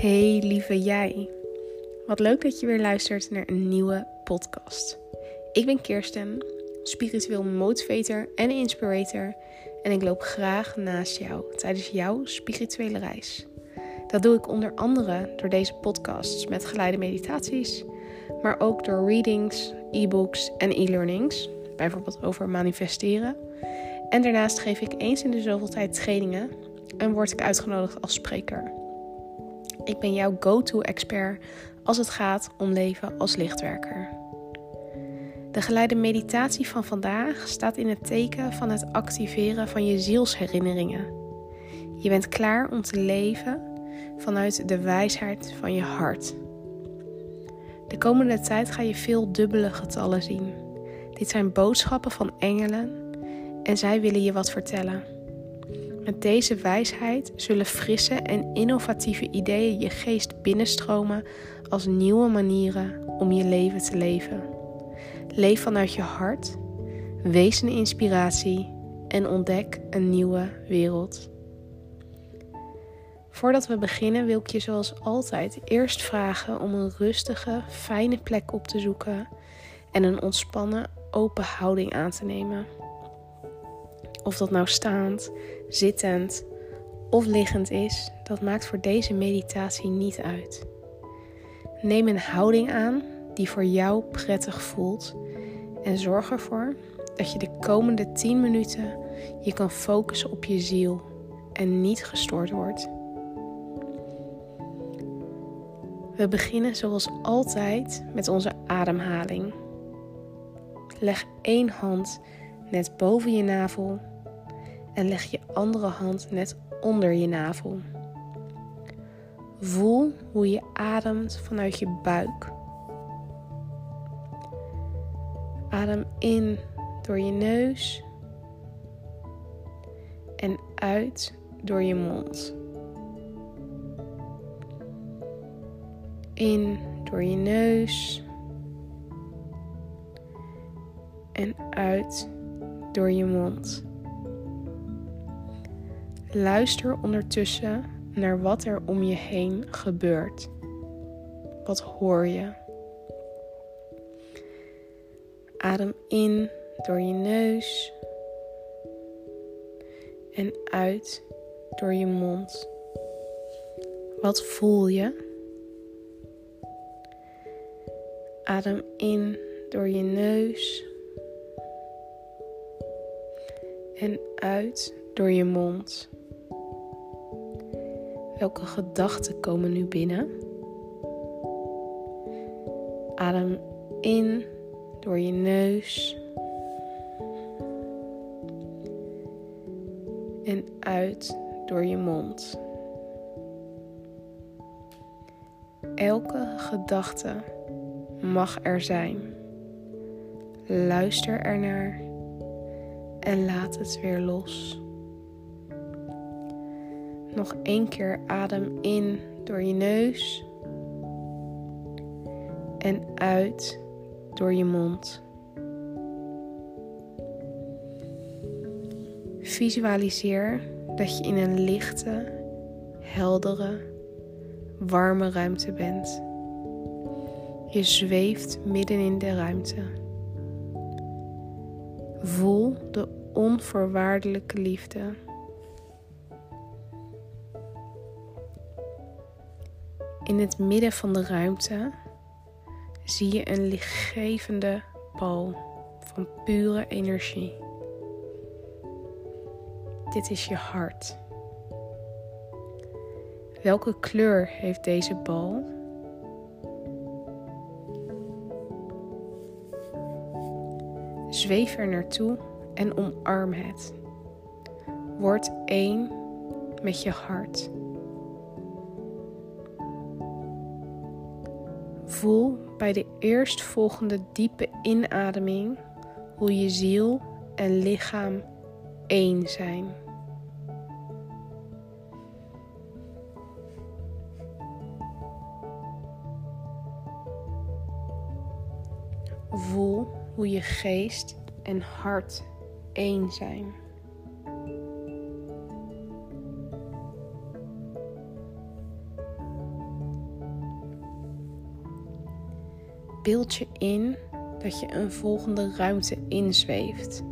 Hey lieve jij. Wat leuk dat je weer luistert naar een nieuwe podcast. Ik ben Kirsten, spiritueel motivator en inspirator en ik loop graag naast jou tijdens jouw spirituele reis. Dat doe ik onder andere door deze podcasts met geleide meditaties, maar ook door readings, e-books en e-learnings, bijvoorbeeld over manifesteren. En daarnaast geef ik eens in de zoveel tijd trainingen en word ik uitgenodigd als spreker. Ik ben jouw go-to-expert als het gaat om leven als lichtwerker. De geleide meditatie van vandaag staat in het teken van het activeren van je zielsherinneringen. Je bent klaar om te leven vanuit de wijsheid van je hart. De komende tijd ga je veel dubbele getallen zien. Dit zijn boodschappen van engelen en zij willen je wat vertellen. Met deze wijsheid zullen frisse en innovatieve ideeën je geest binnenstromen als nieuwe manieren om je leven te leven. Leef vanuit je hart, wees een inspiratie en ontdek een nieuwe wereld. Voordat we beginnen wil ik je zoals altijd eerst vragen om een rustige, fijne plek op te zoeken en een ontspannen, open houding aan te nemen. Of dat nou staand, zittend of liggend is, dat maakt voor deze meditatie niet uit. Neem een houding aan die voor jou prettig voelt en zorg ervoor dat je de komende 10 minuten je kan focussen op je ziel en niet gestoord wordt. We beginnen zoals altijd met onze ademhaling. Leg één hand net boven je navel en leg je andere hand net onder je navel. Voel hoe je ademt vanuit je buik. Adem in door je neus en uit door je mond. In door je neus en uit door je mond. Luister ondertussen naar wat er om je heen gebeurt. Wat hoor je? Adem in door je neus en uit door je mond. Wat voel je? Adem in door je neus en uit door je mond. Welke gedachten komen nu binnen? Adem in door je neus. En uit door je mond. Elke gedachte mag er zijn. Luister ernaar en laat het weer los. Nog één keer adem in door je neus en uit door je mond. Visualiseer dat je in een lichte, heldere, warme ruimte bent. Je zweeft midden in de ruimte. Voel de onvoorwaardelijke liefde. In het midden van de ruimte zie je een lichtgevende bal van pure energie. Dit is je hart. Welke kleur heeft deze bal? Zweef er naartoe en omarm het. Word één met je hart. Voel bij de eerstvolgende diepe inademing hoe je ziel en lichaam één zijn. Voel hoe je geest en hart één zijn. Beeld je in dat je een volgende ruimte inzweeft.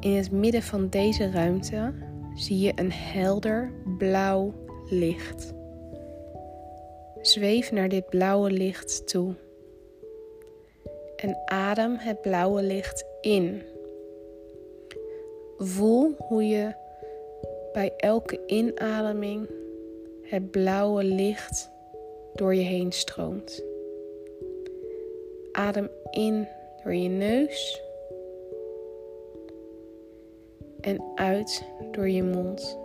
In het midden van deze ruimte zie je een helder blauw licht. Zweef naar dit blauwe licht toe. En adem het blauwe licht in. Voel hoe je bij elke inademing het blauwe licht door je heen stroomt. Adem in door je neus en uit door je mond.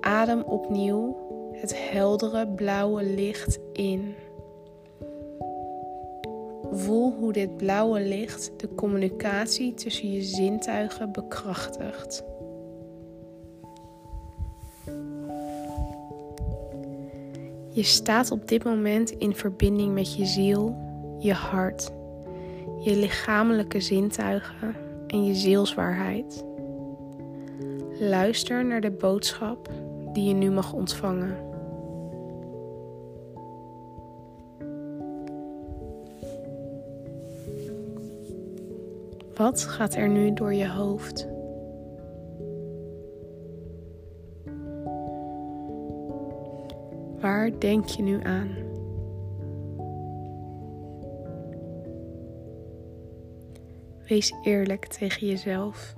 Adem opnieuw het heldere blauwe licht in. Voel hoe dit blauwe licht de communicatie tussen je zintuigen bekrachtigt. Je staat op dit moment in verbinding met je ziel, je hart, je lichamelijke zintuigen en je zielswaarheid. Luister naar de boodschap die je nu mag ontvangen. Wat gaat er nu door je hoofd? Waar denk je nu aan? Wees eerlijk tegen jezelf.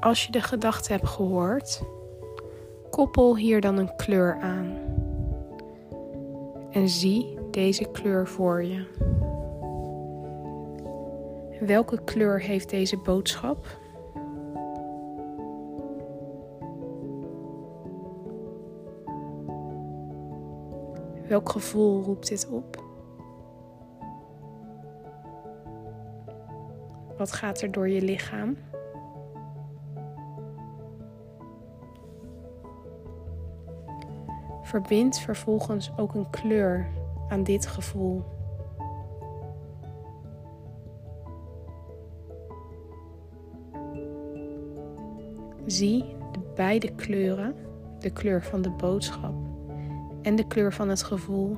Als je de gedachte hebt gehoord, koppel hier dan een kleur aan. En zie deze kleur voor je. Welke kleur heeft deze boodschap? Welk gevoel roept dit op? Wat gaat er door je lichaam? Verbind vervolgens ook een kleur aan dit gevoel. Zie de beide kleuren, de kleur van de boodschap en de kleur van het gevoel,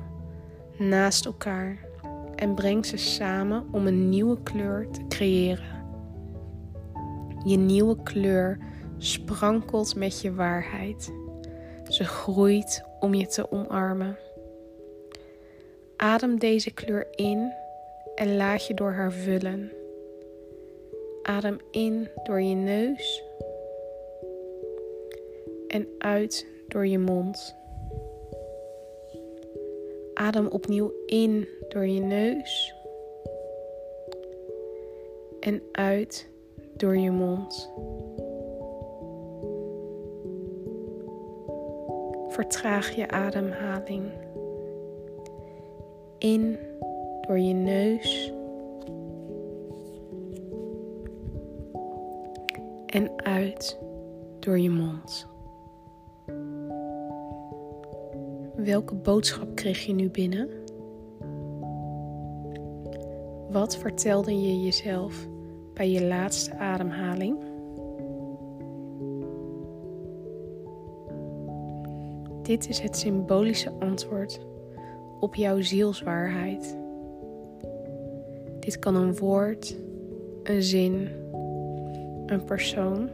naast elkaar en breng ze samen om een nieuwe kleur te creëren. Je nieuwe kleur sprankelt met je waarheid. Ze groeit om je te omarmen. Adem deze kleur in en laat je door haar vullen. Adem in door je neus en uit door je mond. Adem opnieuw in door je neus en uit door je mond. Vertraag je ademhaling. In door je neus. En uit door je mond. Welke boodschap kreeg je nu binnen? Wat vertelde je jezelf bij je laatste ademhaling? Dit is het symbolische antwoord op jouw zielswaarheid. Dit kan een woord, een zin, een persoon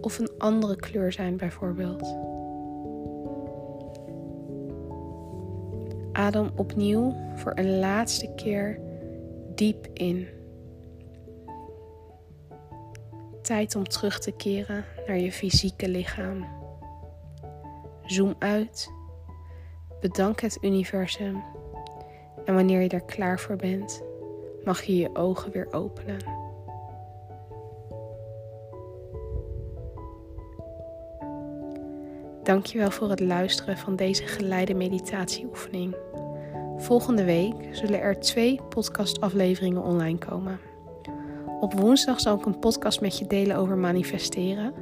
of een andere kleur zijn, bijvoorbeeld. Adem opnieuw voor een laatste keer diep in. Tijd om terug te keren naar je fysieke lichaam. Zoom uit. Bedank het universum. En wanneer je er klaar voor bent, mag je je ogen weer openen. Dankjewel voor het luisteren van deze geleide meditatieoefening. Volgende week zullen er twee podcastafleveringen online komen. Op woensdag zal ik een podcast met je delen over manifesteren.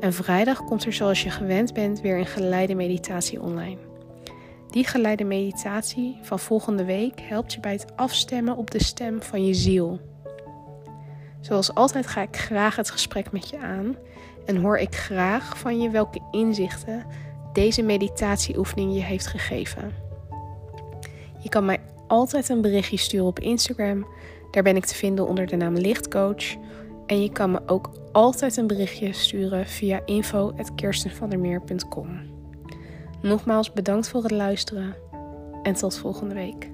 En vrijdag komt er zoals je gewend bent weer een geleide meditatie online. Die geleide meditatie van volgende week helpt je bij het afstemmen op de stem van je ziel. Zoals altijd ga ik graag het gesprek met je aan en hoor ik graag van je welke inzichten deze meditatieoefening je heeft gegeven. Je kan mij altijd een berichtje sturen op Instagram. Daar ben ik te vinden onder de naam Lichtcoach. En je kan me ook altijd een berichtje sturen via info.kirstenvandermeer.com. Nogmaals bedankt voor het luisteren en tot volgende week.